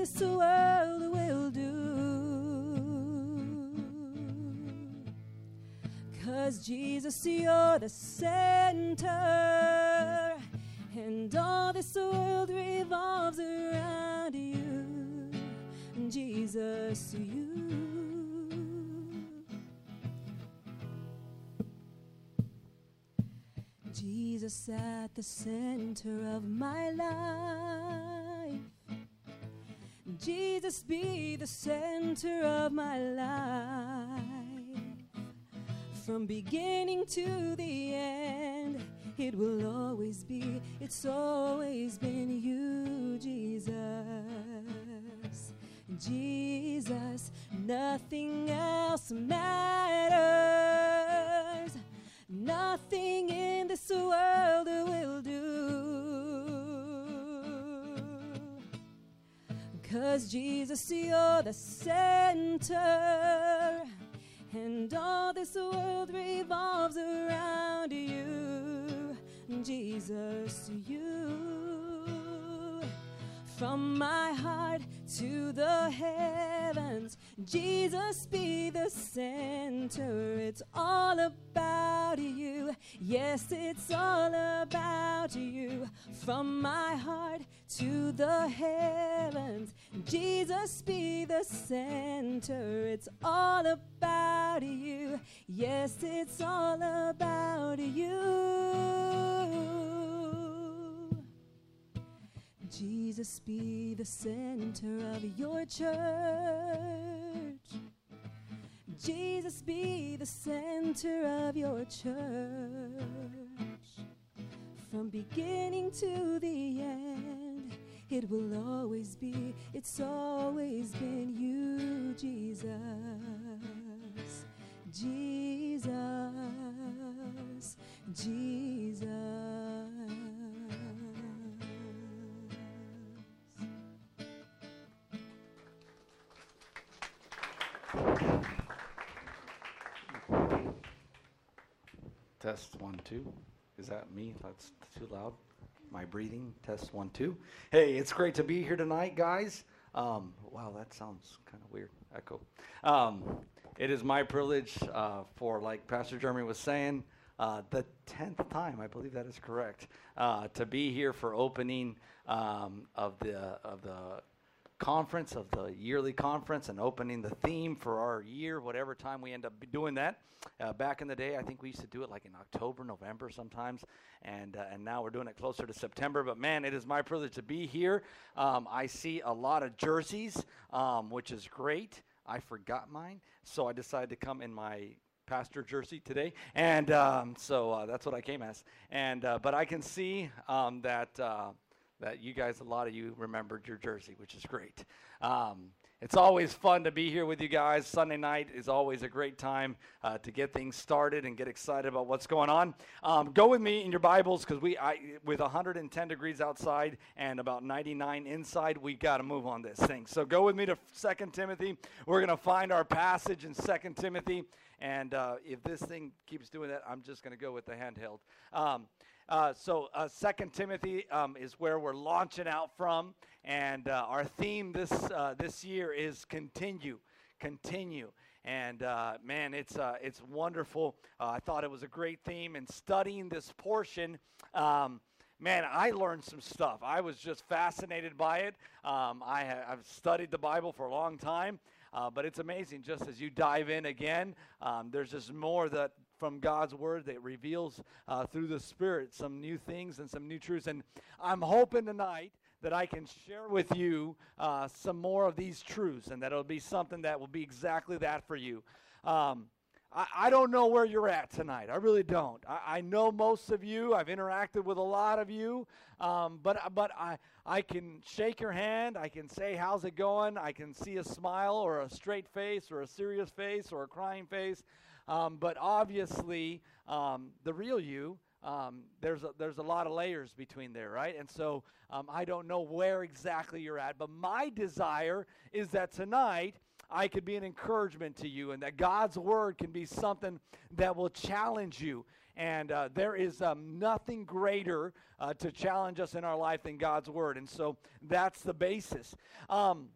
This world will do. Cause Jesus, you're the center, and all this world revolves around you. Jesus, you. Jesus at the center of my life. Jesus be the center of my life. From beginning to the end, it will always be, it's always been you, Jesus. Jesus, nothing else matters. Nothing in this world will do. Cause Jesus, you're the center, and all this world revolves around you. Jesus, you. From my heart to the heavens, Jesus be the center. It's all about you. Yes, it's all about you. From my heart to the heavens, Jesus be the center. It's all about you. Yes, it's all about you. Jesus be the center of your church. Jesus be the center of your church. From beginning to the end, it will always be, it's always been you, Jesus. Jesus, Jesus. Test one, two. Is that me? That's too loud. My breathing. Test one, two. Hey, it's great to be here tonight, guys. Um, wow, that sounds kind of weird. Echo. Um, it is my privilege uh, for, like Pastor Jeremy was saying, uh, the tenth time, I believe that is correct, uh, to be here for opening um, of the of the conference, of the yearly conference, and opening the theme for our year, whatever time we end up doing that. Uh, back in the day, I think we used to do it like in October, November sometimes, and uh, and now we're doing it closer to September. But man, it is my privilege to be here. Um, I see a lot of jerseys, um, which is great. I forgot mine, so I decided to come in my pastor jersey today, and um, so uh, that's what I came as. And uh, but I can see um, that uh, that you guys, a lot of you remembered your jersey, which is great. Um, it's always fun to be here with you guys. Sunday night is always a great time uh, to get things started and get excited about what's going on. Um, go with me in your Bibles because we, I, with 110 degrees outside and about 99 inside, we got to move on this thing. So go with me to 2 Timothy. We're going to find our passage in 2 Timothy, and uh, if this thing keeps doing that, I'm just going to go with the handheld. Um, uh, so, uh, Second Timothy um, is where we're launching out from, and uh, our theme this uh, this year is continue, continue. And man, it's it's wonderful. I thought it was a great theme, and studying this portion. Um, man, I learned some stuff. I was just fascinated by it. Um, I have studied the Bible for a long time, uh, but it's amazing just as you dive in again, um, there's just more that from God's word that reveals uh, through the Spirit some new things and some new truths. And I'm hoping tonight that I can share with you uh, some more of these truths and that it'll be something that will be exactly that for you. Um, I, don't know where you're at tonight. I really don't. I, I know most of you. I've interacted with a lot of you, um, but but I I can shake your hand. I can say how's it going. I can see a smile or a straight face or a serious face or a crying face. Um, but obviously, um, the real you um, there's a, there's a lot of layers between there, right? And so um, I don't know where exactly you're at, but my desire is that tonight I could be an encouragement to you, and that God's word can be something that will challenge you. And uh, there is um, nothing greater uh, to challenge us in our life than God's word, and so that's the basis. Um,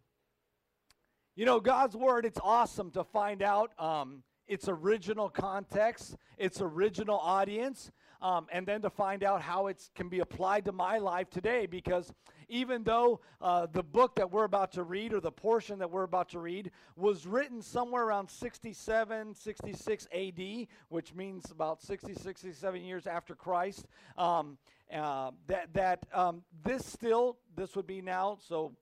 you know, God's word. It's awesome to find out um, its original context, its original audience um, and then to find out how it can be applied to my life today. Because even though uh, the book that we're about to read, or the portion that we're about to read, was written somewhere around 67, 66 AD, which means about 60, 67 years after Christ, um, uh, that, that um, this still, this would be now, so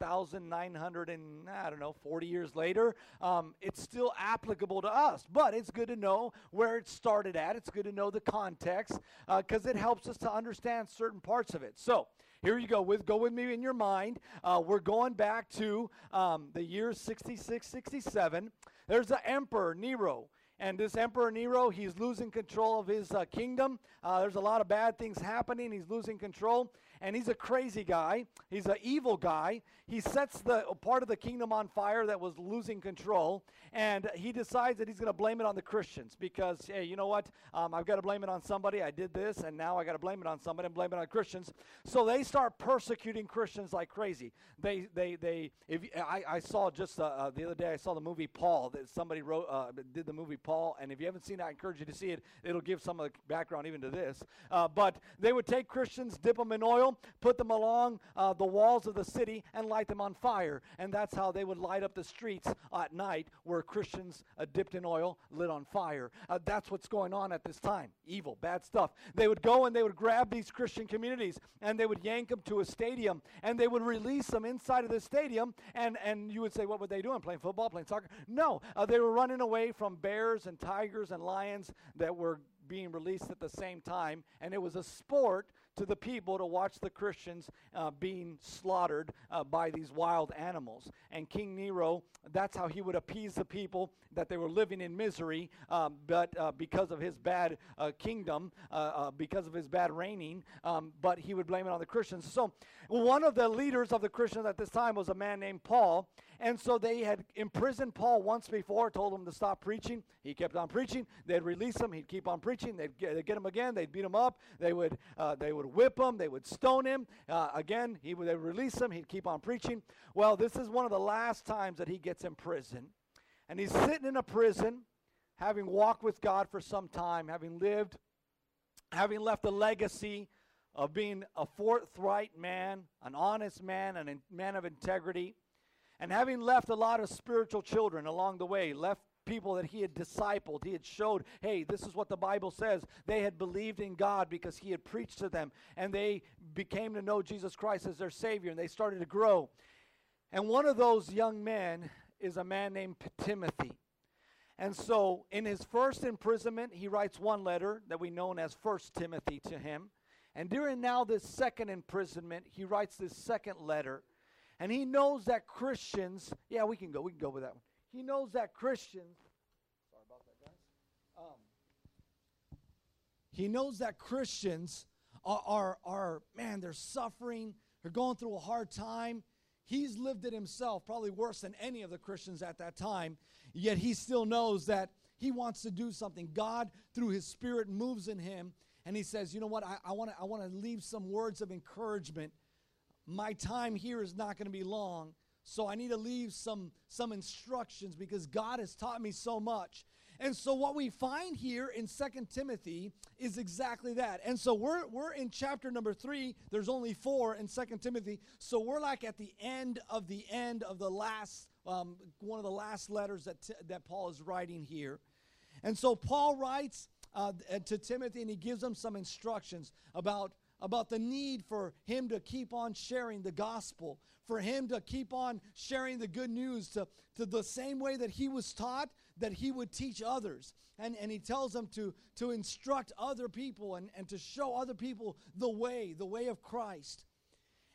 1,900 and I don't know, 40 years later, um, it's still applicable to us. But it's good to know where it started at. It's good to know the context because uh, it helps us to understand certain parts of it. So here you go. With go with me in your mind. Uh, we're going back to um, the year 66, 67. There's the emperor Nero. And this Emperor Nero, he's losing control of his uh, kingdom. Uh, there's a lot of bad things happening. He's losing control and he's a crazy guy. He's an evil guy. He sets the part of the kingdom on fire that was losing control, and he decides that he's going to blame it on the Christians because, hey, you know what? Um, I've got to blame it on somebody. I did this, and now I got to blame it on somebody and blame it on Christians. So they start persecuting Christians like crazy. They, they, they. If I, I saw just uh, uh, the other day, I saw the movie Paul that somebody wrote, uh, did the movie Paul, and if you haven't seen it, I encourage you to see it. It'll give some of the background even to this. Uh, but they would take Christians, dip them in oil put them along uh, the walls of the city, and light them on fire. And that's how they would light up the streets at night where Christians uh, dipped in oil, lit on fire. Uh, that's what's going on at this time. Evil, bad stuff. They would go and they would grab these Christian communities and they would yank them to a stadium and they would release them inside of the stadium. And, and you would say, what were they doing? Playing football, playing soccer? No, uh, they were running away from bears and tigers and lions that were being released at the same time. And it was a sport to the people to watch the Christians uh, being slaughtered uh, by these wild animals. And King Nero, that's how he would appease the people that they were living in misery, um, but uh, because of his bad uh, kingdom, uh, because of his bad reigning, um, but he would blame it on the Christians. So one of the leaders of the Christians at this time was a man named Paul. And so they had imprisoned Paul once before, told him to stop preaching. He kept on preaching. They'd release him. He'd keep on preaching. They'd get, they'd get him again. They'd beat him up. They would, they would whip him. They would stone him. Uh, again, he would, release him. He'd keep on preaching. Well, this is one of the last times that he gets in prison. And he's sitting in a prison, having walked with God for some time, having lived, having left a legacy of being a forthright man, an honest man, and a man of integrity. And having left a lot of spiritual children along the way, left people that he had discipled, he had showed, hey, this is what the Bible says. They had believed in God because he had preached to them, and they became to know Jesus Christ as their Savior, and they started to grow. And one of those young men is a man named Timothy. And so, in his first imprisonment, he writes one letter that we know as First Timothy to him. And during now this second imprisonment, he writes this second letter and he knows that Christians, yeah, we can go, we can go with that one. He knows that Christians, sorry about that, guys. Um, he knows that Christians are, are, are, man, they're suffering, they're going through a hard time. He's lived it himself, probably worse than any of the Christians at that time, yet he still knows that he wants to do something. God, through his Spirit, moves in him, and he says, You know what? I, I want to I wanna leave some words of encouragement my time here is not going to be long. So I need to leave some, some instructions because God has taught me so much. And so what we find here in Second Timothy is exactly that. And so we're, we're in chapter number three. There's only four in Second Timothy. So we're like at the end of the end of the last, um, one of the last letters that, t- that Paul is writing here. And so Paul writes uh, to Timothy and he gives him some instructions about about the need for him to keep on sharing the gospel, for him to keep on sharing the good news to, to the same way that he was taught, that he would teach others. And, and he tells them to, to instruct other people and, and to show other people the way, the way of Christ.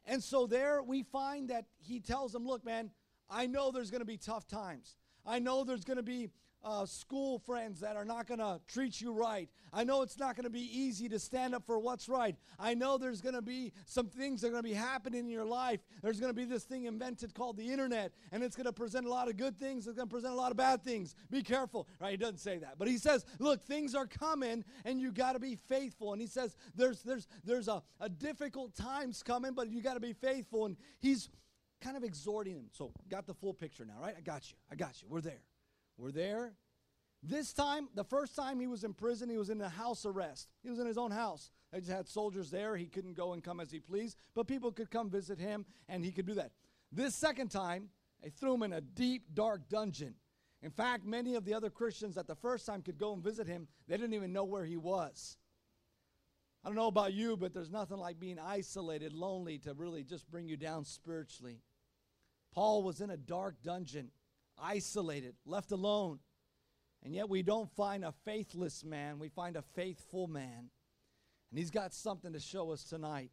And so there we find that he tells them, Look, man, I know there's going to be tough times. I know there's going to be uh, school friends that are not going to treat you right. I know it's not going to be easy to stand up for what's right. I know there's going to be some things that are going to be happening in your life. There's going to be this thing invented called the internet, and it's going to present a lot of good things. It's going to present a lot of bad things. Be careful. Right? He doesn't say that, but he says, "Look, things are coming, and you got to be faithful." And he says, "There's there's there's a, a difficult times coming, but you got to be faithful." And he's kind of exhorting him. So, got the full picture now, right? I got you. I got you. We're there. We're there. This time, the first time he was in prison, he was in a house arrest. He was in his own house. They just had soldiers there. He couldn't go and come as he pleased, but people could come visit him, and he could do that. This second time, they threw him in a deep, dark dungeon. In fact, many of the other Christians that the first time could go and visit him, they didn't even know where he was. I don't know about you, but there's nothing like being isolated, lonely to really just bring you down spiritually. Paul was in a dark dungeon, isolated, left alone. And yet we don't find a faithless man, we find a faithful man. And he's got something to show us tonight.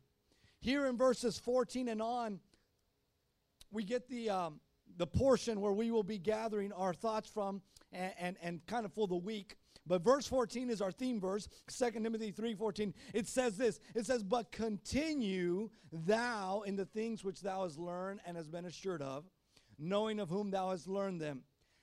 Here in verses 14 and on, we get the, um, the portion where we will be gathering our thoughts from and, and, and kind of for the week. But verse 14 is our theme verse, 2 Timothy 3:14. It says this. It says, "But continue thou in the things which thou hast learned and hast been assured of, knowing of whom thou hast learned them,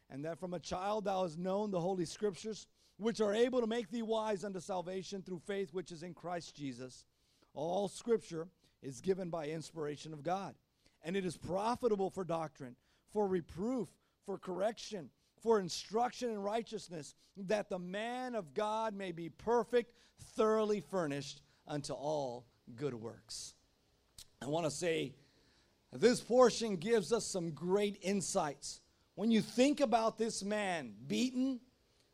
and that from a child thou hast known the holy scriptures, which are able to make thee wise unto salvation through faith which is in Christ Jesus. All scripture is given by inspiration of God, and it is profitable for doctrine, for reproof, for correction, for instruction in righteousness, that the man of God may be perfect, thoroughly furnished unto all good works. I want to say this portion gives us some great insights when you think about this man, beaten,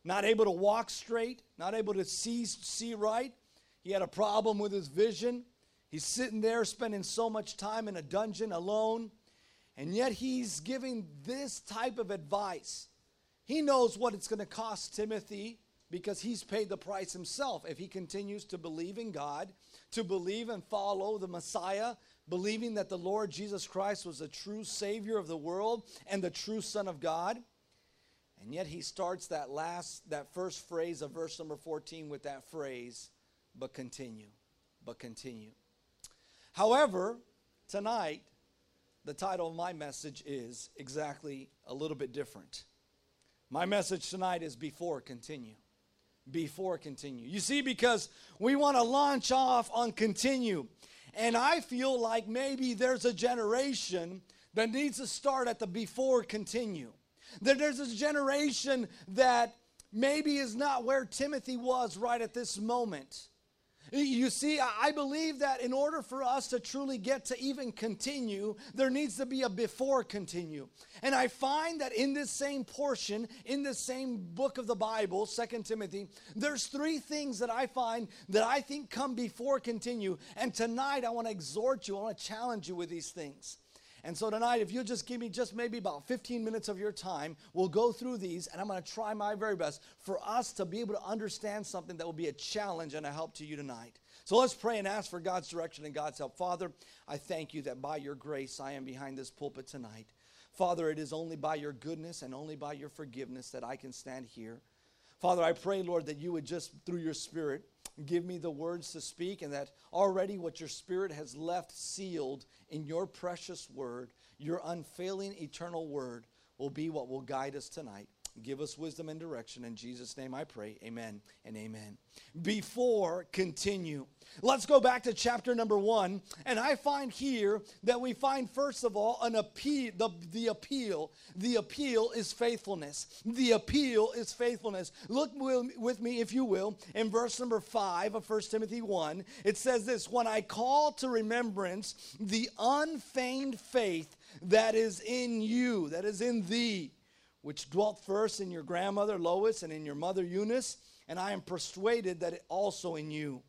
not able to walk straight, not able to see, see right, he had a problem with his vision. He's sitting there spending so much time in a dungeon alone, and yet he's giving this type of advice. He knows what it's going to cost Timothy because he's paid the price himself if he continues to believe in God, to believe and follow the Messiah, believing that the Lord Jesus Christ was the true Savior of the world and the true Son of God. And yet he starts that last, that first phrase of verse number 14 with that phrase, but continue, but continue. However, tonight, the title of my message is exactly a little bit different. My message tonight is Before Continue. Before Continue. You see, because we want to launch off on continue. And I feel like maybe there's a generation that needs to start at the before continue. That there's a generation that maybe is not where Timothy was right at this moment. You see, I believe that in order for us to truly get to even continue, there needs to be a before continue. And I find that in this same portion, in this same book of the Bible, Second Timothy, there's three things that I find that I think come before continue. And tonight I want to exhort you, I want to challenge you with these things. And so tonight, if you'll just give me just maybe about 15 minutes of your time, we'll go through these, and I'm going to try my very best for us to be able to understand something that will be a challenge and a help to you tonight. So let's pray and ask for God's direction and God's help. Father, I thank you that by your grace I am behind this pulpit tonight. Father, it is only by your goodness and only by your forgiveness that I can stand here. Father, I pray, Lord, that you would just, through your Spirit, give me the words to speak, and that already what your Spirit has left sealed in your precious word, your unfailing eternal word, will be what will guide us tonight. Give us wisdom and direction. In Jesus' name I pray. Amen and amen. Before continue. Let's go back to chapter number one. And I find here that we find, first of all, an appeal. The, the appeal. The appeal is faithfulness. The appeal is faithfulness. Look with me, if you will, in verse number five of 1 Timothy 1. It says this When I call to remembrance the unfeigned faith that is in you, that is in thee which dwelt first in your grandmother Lois and in your mother Eunice, and I am persuaded that it also in you.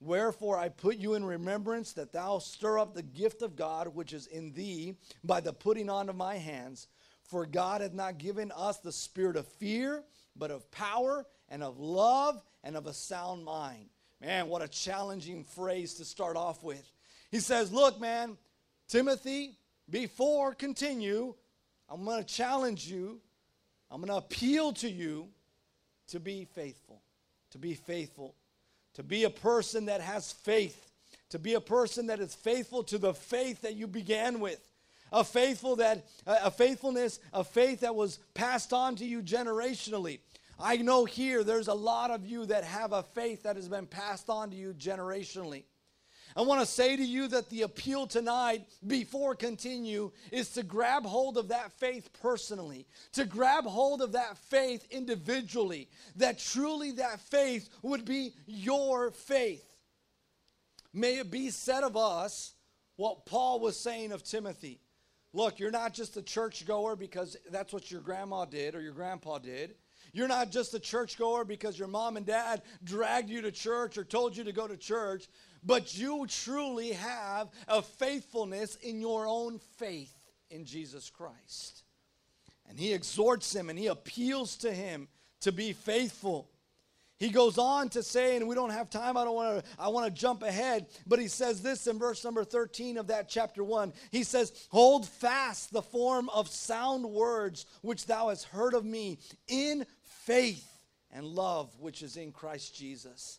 Wherefore I put you in remembrance that thou stir up the gift of God which is in thee by the putting on of my hands. For God hath not given us the spirit of fear, but of power and of love and of a sound mind. Man, what a challenging phrase to start off with. He says, Look, man, Timothy, before continue, I'm going to challenge you, I'm going to appeal to you to be faithful, to be faithful, to be a person that has faith, to be a person that is faithful to the faith that you began with. A faithful that a faithfulness, a faith that was passed on to you generationally. I know here there's a lot of you that have a faith that has been passed on to you generationally. I want to say to you that the appeal tonight, before continue, is to grab hold of that faith personally, to grab hold of that faith individually, that truly that faith would be your faith. May it be said of us what Paul was saying of Timothy. Look, you're not just a churchgoer because that's what your grandma did or your grandpa did. You're not just a churchgoer because your mom and dad dragged you to church or told you to go to church but you truly have a faithfulness in your own faith in Jesus Christ. And he exhorts him and he appeals to him to be faithful. He goes on to say, and we don't have time, I don't want to, I want to jump ahead, but he says this in verse number 13 of that chapter 1. He says, Hold fast the form of sound words which thou hast heard of me in faith and love which is in Christ Jesus.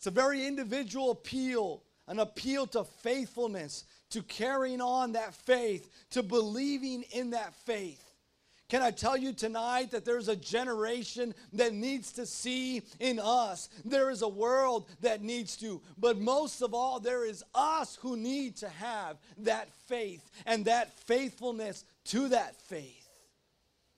It's a very individual appeal, an appeal to faithfulness, to carrying on that faith, to believing in that faith. Can I tell you tonight that there's a generation that needs to see in us? There is a world that needs to, but most of all, there is us who need to have that faith and that faithfulness to that faith.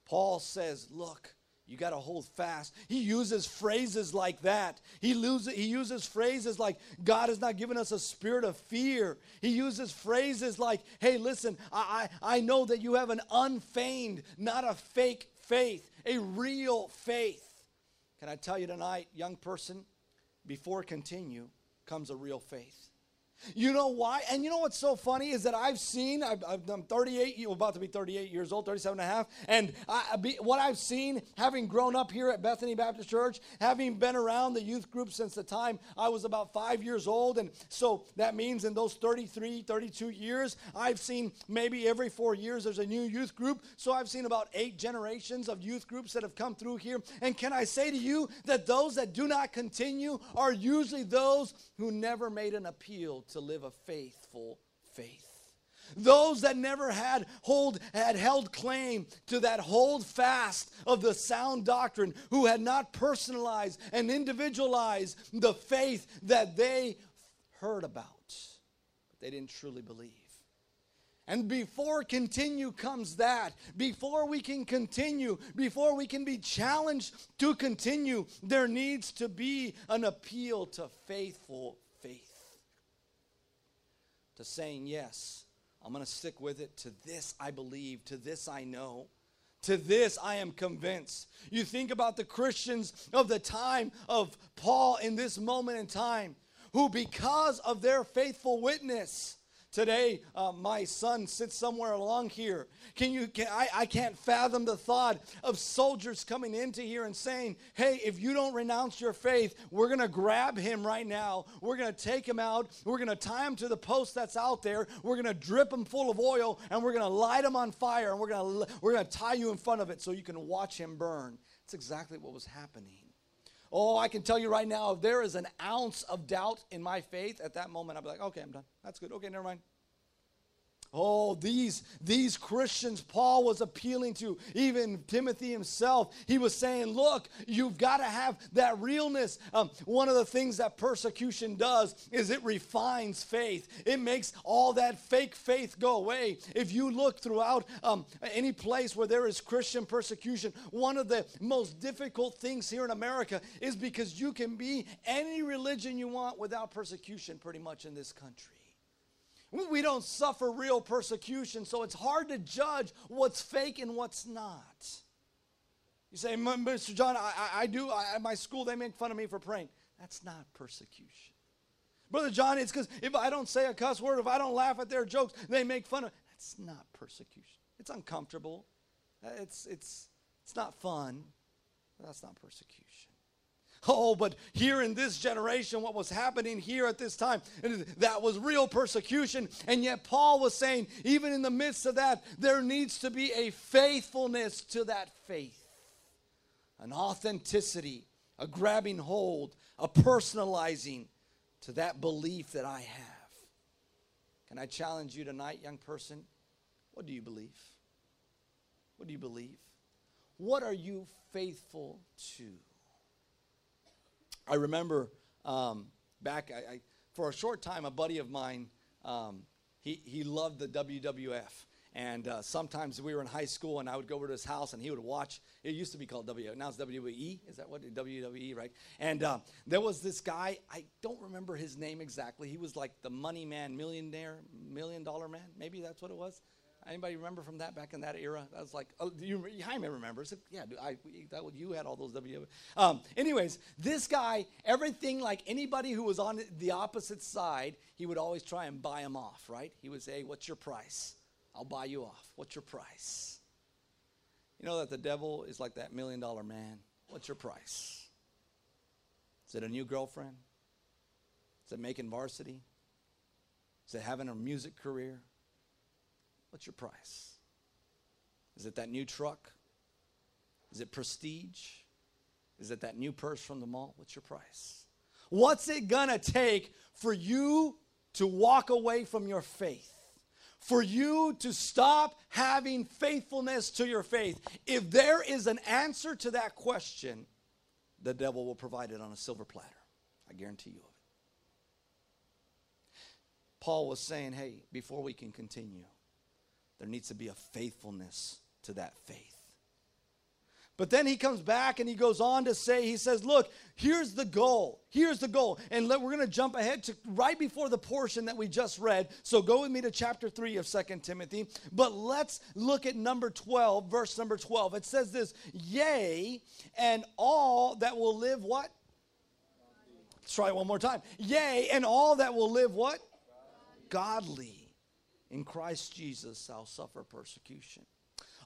Paul says, Look, you got to hold fast. He uses phrases like that. He, loses, he uses phrases like, God has not given us a spirit of fear. He uses phrases like, hey, listen, I, I, I know that you have an unfeigned, not a fake faith, a real faith. Can I tell you tonight, young person, before continue comes a real faith. You know why? And you know what's so funny is that I've seen, i am 38, about to be 38 years old, 37 and a half, and I, what I've seen, having grown up here at Bethany Baptist Church, having been around the youth group since the time I was about five years old, and so that means in those 33, 32 years, I've seen maybe every four years there's a new youth group, so I've seen about eight generations of youth groups that have come through here. And can I say to you that those that do not continue are usually those who never made an appeal to live a faithful faith. Those that never had hold had held claim to that hold fast of the sound doctrine, who had not personalized and individualized the faith that they heard about, but they didn't truly believe. And before continue comes that. Before we can continue, before we can be challenged to continue, there needs to be an appeal to faithful faith to saying, Yes, I'm going to stick with it. To this I believe. To this I know. To this I am convinced. You think about the Christians of the time of Paul in this moment in time, who, because of their faithful witness, Today, uh, my son sits somewhere along here. Can you? Can, I, I can't fathom the thought of soldiers coming into here and saying, "Hey, if you don't renounce your faith, we're going to grab him right now. We're going to take him out. We're going to tie him to the post that's out there. We're going to drip him full of oil, and we're going to light him on fire, and we're going to we're going to tie you in front of it so you can watch him burn." That's exactly what was happening. Oh, I can tell you right now, if there is an ounce of doubt in my faith, at that moment I'll be like, okay, I'm done. That's good. Okay, never mind. Oh, these, these Christians Paul was appealing to, even Timothy himself. He was saying, Look, you've got to have that realness. Um, one of the things that persecution does is it refines faith, it makes all that fake faith go away. If you look throughout um, any place where there is Christian persecution, one of the most difficult things here in America is because you can be any religion you want without persecution, pretty much in this country. We don't suffer real persecution, so it's hard to judge what's fake and what's not. You say, Mr. John, I, I do, I, at my school, they make fun of me for praying. That's not persecution. Brother John, it's because if I don't say a cuss word, if I don't laugh at their jokes, they make fun of. That's not persecution. It's uncomfortable. It's it's it's not fun. That's not persecution. Oh, but here in this generation, what was happening here at this time, that was real persecution. And yet, Paul was saying, even in the midst of that, there needs to be a faithfulness to that faith, an authenticity, a grabbing hold, a personalizing to that belief that I have. Can I challenge you tonight, young person? What do you believe? What do you believe? What are you faithful to? I remember um, back, I, I, for a short time, a buddy of mine, um, he, he loved the WWF. And uh, sometimes we were in high school, and I would go over to his house, and he would watch. It used to be called W. Now it's WWE. Is that what WWE? Right? And uh, there was this guy. I don't remember his name exactly. He was like the money man, millionaire, million dollar man. Maybe that's what it was. Anybody remember from that back in that era? That was like, oh, you, Jaime remembers. Yeah, I, that, you had all those W. Um, anyways, this guy, everything like anybody who was on the opposite side, he would always try and buy him off, right? He would say, What's your price? I'll buy you off. What's your price? You know that the devil is like that million dollar man. What's your price? Is it a new girlfriend? Is it making varsity? Is it having a music career? What's your price? Is it that new truck? Is it prestige? Is it that new purse from the mall? What's your price? What's it gonna take for you to walk away from your faith? For you to stop having faithfulness to your faith? If there is an answer to that question, the devil will provide it on a silver platter. I guarantee you of it. Paul was saying, hey, before we can continue, there needs to be a faithfulness to that faith. But then he comes back and he goes on to say, he says, Look, here's the goal. Here's the goal. And let, we're going to jump ahead to right before the portion that we just read. So go with me to chapter 3 of Second Timothy. But let's look at number 12, verse number 12. It says this Yea, and all that will live what? Let's try it one more time. Yea, and all that will live what? Godly in Christ Jesus shall suffer persecution.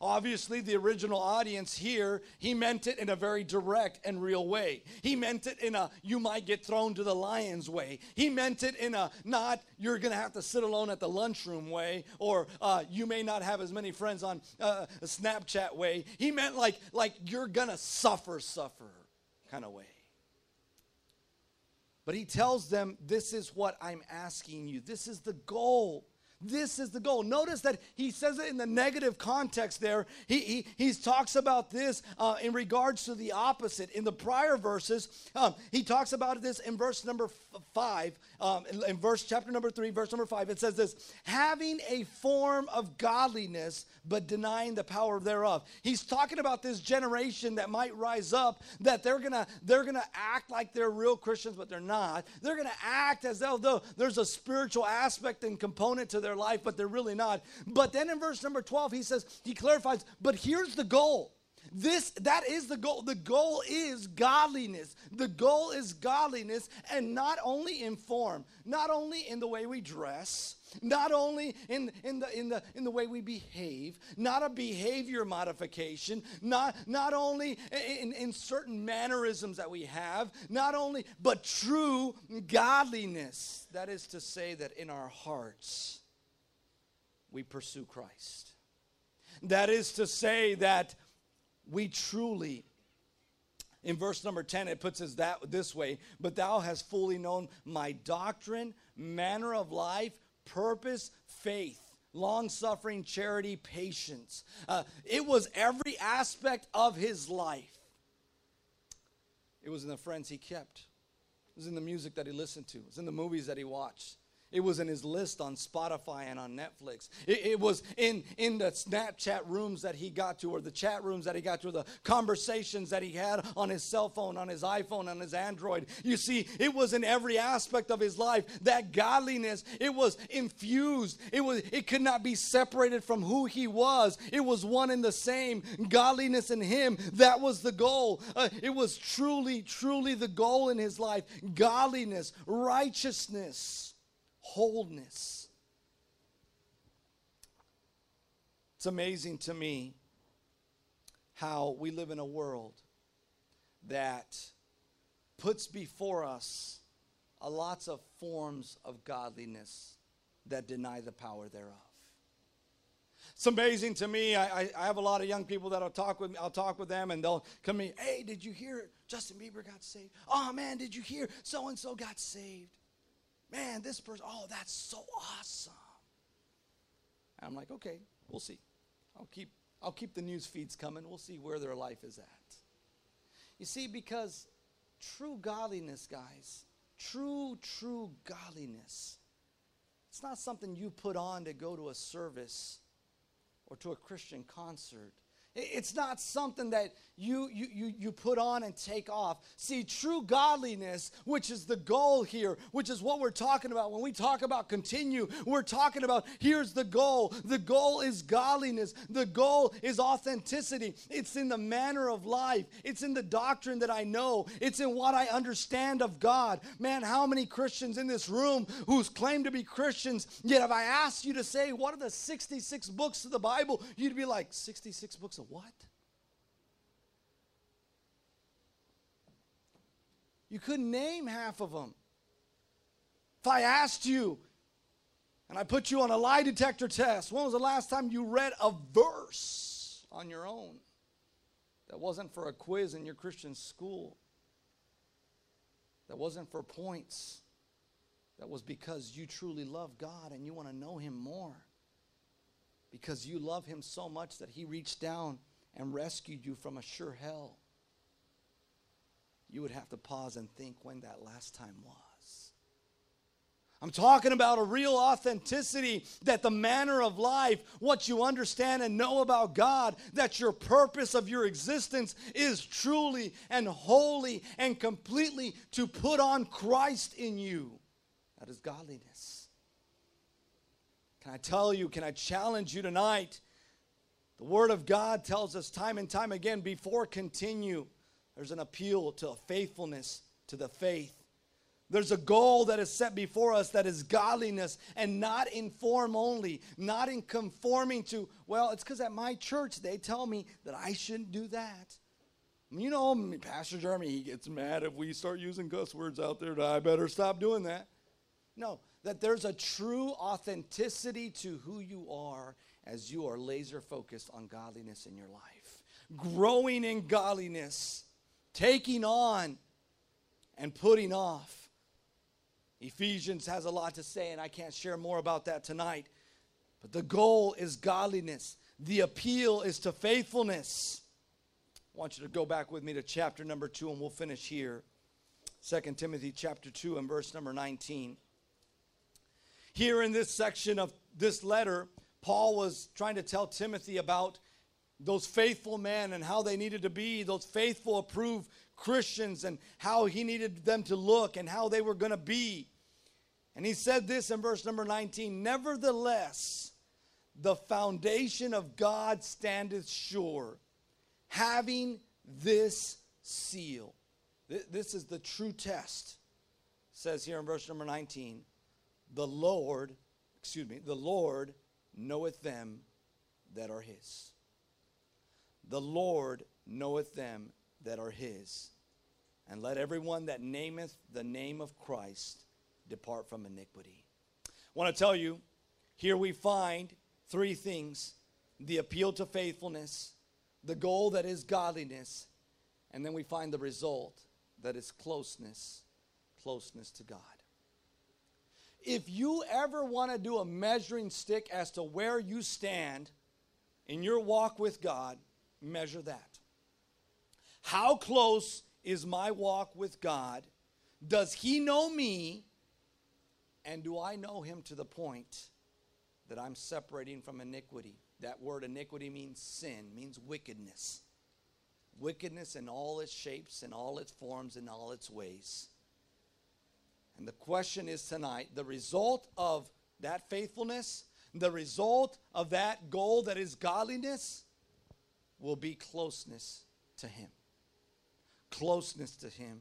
Obviously, the original audience here, he meant it in a very direct and real way. He meant it in a you might get thrown to the lions way. He meant it in a not you're going to have to sit alone at the lunchroom way, or uh, you may not have as many friends on uh, Snapchat way. He meant like like you're going to suffer, suffer kind of way. But he tells them, This is what I'm asking you. This is the goal. This is the goal. Notice that he says it in the negative context there. He, he, he talks about this uh, in regards to the opposite. In the prior verses, um, he talks about this in verse number f- five, um, in, in verse chapter number three, verse number five. It says this having a form of godliness, but denying the power thereof. He's talking about this generation that might rise up that they're gonna they're gonna act like they're real Christians, but they're not. They're gonna act as though there's a spiritual aspect and component to their life, but they're really not. But then in verse number 12, he says, he clarifies, but here's the goal. This that is the goal. The goal is godliness. The goal is godliness, and not only in form, not only in the way we dress, not only in, in, the, in, the, in the way we behave, not a behavior modification, not, not only in, in certain mannerisms that we have, not only, but true godliness. That is to say, that in our hearts, we pursue Christ. That is to say that we truly in verse number 10 it puts us that this way but thou hast fully known my doctrine manner of life purpose faith long suffering charity patience. Uh, it was every aspect of his life. It was in the friends he kept. It was in the music that he listened to. It was in the movies that he watched It was in his list on Spotify and on Netflix. It, it, was in, in the Snapchat rooms that he got to, or the chat rooms that he got to, the conversations that he had on his cell phone, on his iPhone, on his Android. You see, it was in every aspect of his life. That godliness, it was infused. It was it could not be separated from who he was. It was one and the same. Godliness in him. That was the goal. Uh, it was truly, truly the goal in his life. Godliness, righteousness wholeness. It's amazing to me how we live in a world that puts before us a lots of forms of godliness that deny the power thereof. It's amazing to me. I, I, have a lot of young people that I'll talk with. I'll talk with them, and they'll come to me. Hey, did you hear Justin Bieber got saved? Oh man, did you hear so and so got saved? Man, this person, oh, that's so awesome. And I'm like, okay, we'll see. I'll keep, I'll keep the news feeds coming. We'll see where their life is at. You see, because true godliness, guys, true, true godliness, it's not something you put on to go to a service or to a Christian concert. It's not something that you, you, you, you put on and take off. See, true godliness, which is the goal here, which is what we're talking about. When we talk about continue, we're talking about here's the goal. The goal is godliness, the goal is authenticity. It's in the manner of life, it's in the doctrine that I know, it's in what I understand of God. Man, how many Christians in this room who's claim to be Christians, yet if I asked you to say, what are the 66 books of the Bible, you'd be like, 66 books of what? You couldn't name half of them. If I asked you and I put you on a lie detector test, when was the last time you read a verse on your own that wasn't for a quiz in your Christian school? That wasn't for points. That was because you truly love God and you want to know Him more. Because you love Him so much that He reached down and rescued you from a sure hell you would have to pause and think when that last time was. I'm talking about a real authenticity that the manner of life, what you understand and know about God, that your purpose of your existence is truly and wholly and completely to put on Christ in you. That is godliness. Can I tell you, can I challenge you tonight? The Word of God tells us time and time again before continue there's an appeal to faithfulness to the faith. There's a goal that is set before us that is godliness and not in form only, not in conforming to, well, it's because at my church they tell me that I shouldn't do that. You know, Pastor Jeremy, he gets mad if we start using cuss words out there. I better stop doing that. No, that there's a true authenticity to who you are as you are laser focused on godliness in your life. Growing in godliness taking on and putting off. Ephesians has a lot to say, and I can't share more about that tonight. But the goal is godliness, the appeal is to faithfulness. I want you to go back with me to chapter number 2, and we'll finish here. 2 Timothy chapter 2 and verse number 19. Here in this section of this letter, Paul was trying to tell Timothy about those faithful men and how they needed to be, those faithful, approved Christians, and how he needed them to look and how they were going to be. And he said this in verse number 19 Nevertheless, the foundation of God standeth sure, having this seal. This is the true test. Says here in verse number 19, the Lord, excuse me, the Lord knoweth them that are his. The Lord knoweth them that are his. And let everyone that nameth the name of Christ depart from iniquity. I want to tell you, here we find three things the appeal to faithfulness, the goal that is godliness, and then we find the result that is closeness, closeness to God. If you ever want to do a measuring stick as to where you stand in your walk with God, measure that. How close is my walk with God? Does He know me? And do I know him to the point that I'm separating from iniquity? That word iniquity means sin, means wickedness. Wickedness in all its shapes, in all its forms, in all its ways. And the question is tonight the result of that faithfulness, the result of that goal that is godliness, will be closeness to Him. Closeness to Him.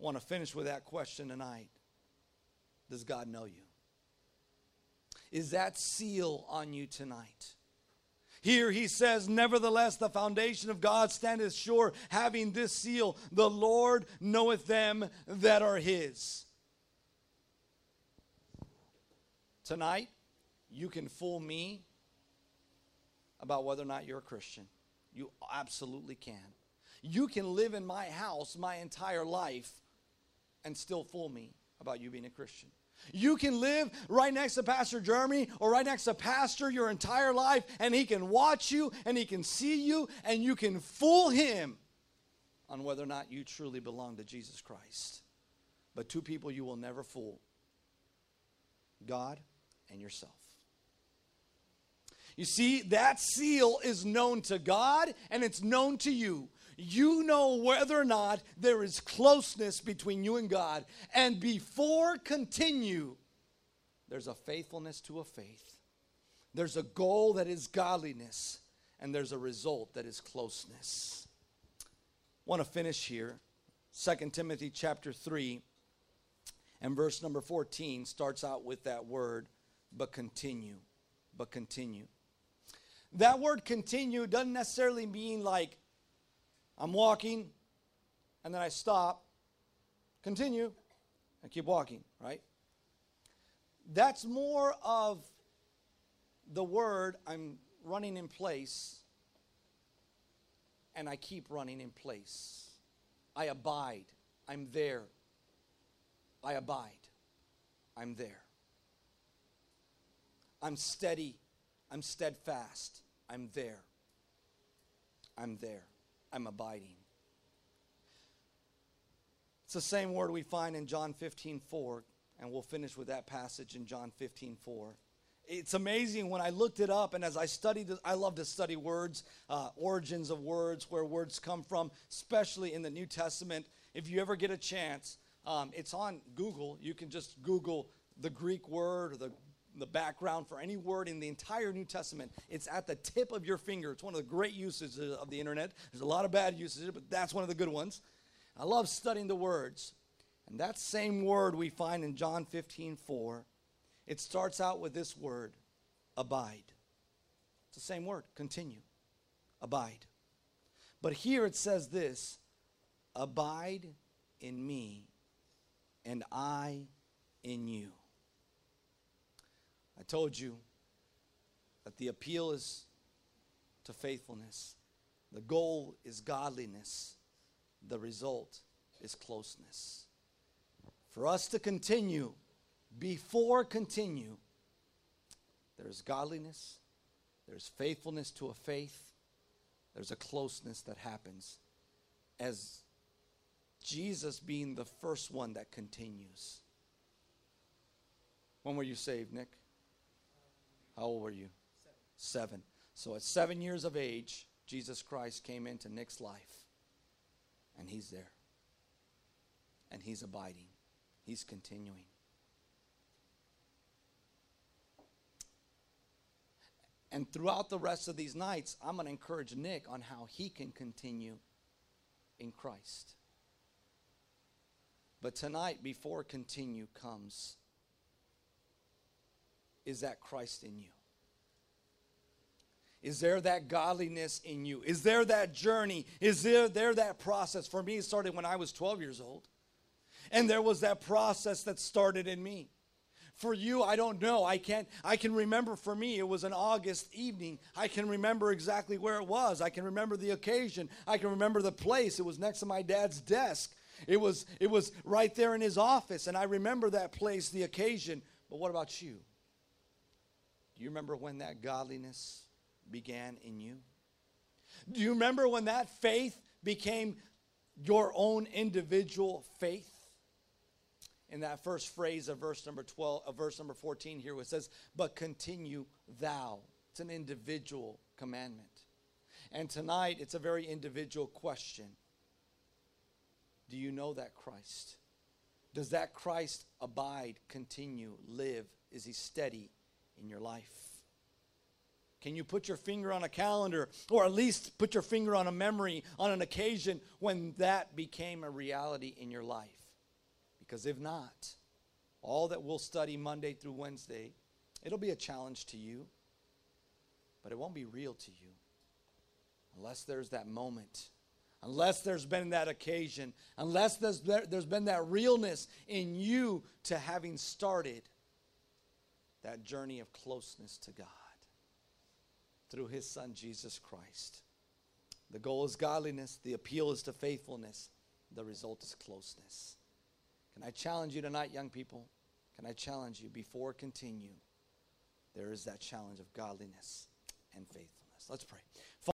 I want to finish with that question tonight. Does God know you? Is that seal on you tonight? Here he says, Nevertheless, the foundation of God standeth sure, having this seal The Lord knoweth them that are his. Tonight, you can fool me about whether or not you're a Christian. You absolutely can. You can live in my house my entire life and still fool me about you being a Christian. You can live right next to Pastor Jeremy or right next to Pastor your entire life, and he can watch you and he can see you, and you can fool him on whether or not you truly belong to Jesus Christ. But two people you will never fool God and yourself. You see, that seal is known to God and it's known to you. You know whether or not there is closeness between you and God. And before continue, there's a faithfulness to a faith. There's a goal that is godliness, and there's a result that is closeness. I want to finish here. 2 Timothy chapter 3 and verse number 14 starts out with that word, but continue. But continue. That word continue doesn't necessarily mean like I'm walking and then I stop, continue, and keep walking, right? That's more of the word I'm running in place and I keep running in place. I abide. I'm there. I abide. I'm there. I'm steady. I'm steadfast. I'm there. I'm there. I'm abiding. It's the same word we find in John 15 4, and we'll finish with that passage in John 15 4. It's amazing when I looked it up, and as I studied, I love to study words, uh, origins of words, where words come from, especially in the New Testament. If you ever get a chance, um, it's on Google. You can just Google the Greek word or the the background for any word in the entire New Testament. It's at the tip of your finger. It's one of the great uses of the internet. There's a lot of bad uses, but that's one of the good ones. I love studying the words. And that same word we find in John 15 4, it starts out with this word, abide. It's the same word, continue, abide. But here it says this abide in me, and I in you. I told you that the appeal is to faithfulness, the goal is godliness, the result is closeness. For us to continue, before continue, there's godliness, there's faithfulness to a faith, there's a closeness that happens as Jesus being the first one that continues. When were you saved, Nick? How old were you? Seven. seven. So at seven years of age, Jesus Christ came into Nick's life. And he's there. And he's abiding. He's continuing. And throughout the rest of these nights, I'm going to encourage Nick on how he can continue in Christ. But tonight, before continue comes is that Christ in you? Is there that godliness in you? Is there that journey? Is there, there that process? For me, it started when I was 12 years old. And there was that process that started in me. For you, I don't know. I can't I can remember for me it was an August evening. I can remember exactly where it was. I can remember the occasion. I can remember the place. It was next to my dad's desk. It was it was right there in his office and I remember that place, the occasion. But what about you? Do you remember when that godliness began in you? Do you remember when that faith became your own individual faith? in that first phrase of verse number 12, of verse number 14 here, it says, But continue thou. It's an individual commandment. And tonight, it's a very individual question. Do you know that Christ? Does that Christ abide, continue, live? Is he steady in your life? Can you put your finger on a calendar or at least put your finger on a memory on an occasion when that became a reality in your life? Because if not, all that we'll study Monday through Wednesday, it'll be a challenge to you, but it won't be real to you unless there's that moment, unless there's been that occasion, unless there's, there's been that realness in you to having started that journey of closeness to God through his son Jesus Christ. The goal is godliness, the appeal is to faithfulness, the result is closeness. Can I challenge you tonight, young people? Can I challenge you before continue? There is that challenge of godliness and faithfulness. Let's pray.